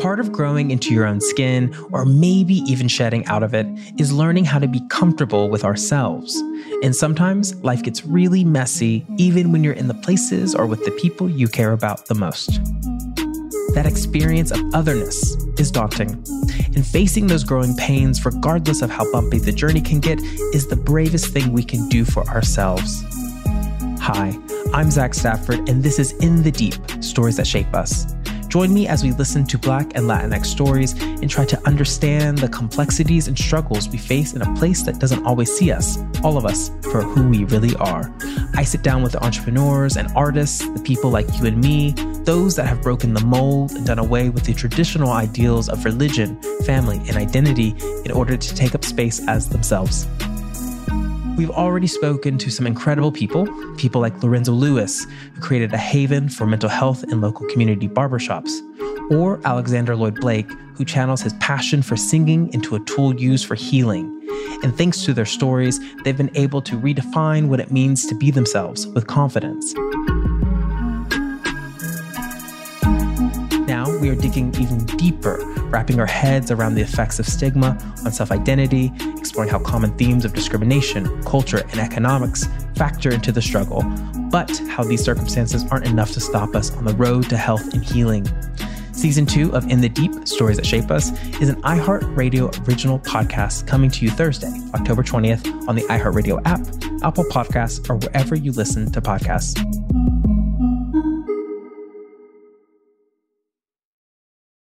Part of growing into your own skin, or maybe even shedding out of it, is learning how to be comfortable with ourselves. And sometimes life gets really messy, even when you're in the places or with the people you care about the most. That experience of otherness is daunting. And facing those growing pains, regardless of how bumpy the journey can get, is the bravest thing we can do for ourselves. Hi, I'm Zach Stafford, and this is In the Deep Stories That Shape Us. Join me as we listen to Black and Latinx stories and try to understand the complexities and struggles we face in a place that doesn't always see us, all of us, for who we really are. I sit down with the entrepreneurs and artists, the people like you and me, those that have broken the mold and done away with the traditional ideals of religion, family, and identity in order to take up space as themselves. We've already spoken to some incredible people, people like Lorenzo Lewis, who created a haven for mental health in local community barbershops, or Alexander Lloyd Blake, who channels his passion for singing into a tool used for healing. And thanks to their stories, they've been able to redefine what it means to be themselves with confidence. We are digging even deeper, wrapping our heads around the effects of stigma on self identity, exploring how common themes of discrimination, culture, and economics factor into the struggle, but how these circumstances aren't enough to stop us on the road to health and healing. Season two of In the Deep Stories That Shape Us is an iHeartRadio original podcast coming to you Thursday, October 20th on the iHeartRadio app, Apple Podcasts, or wherever you listen to podcasts.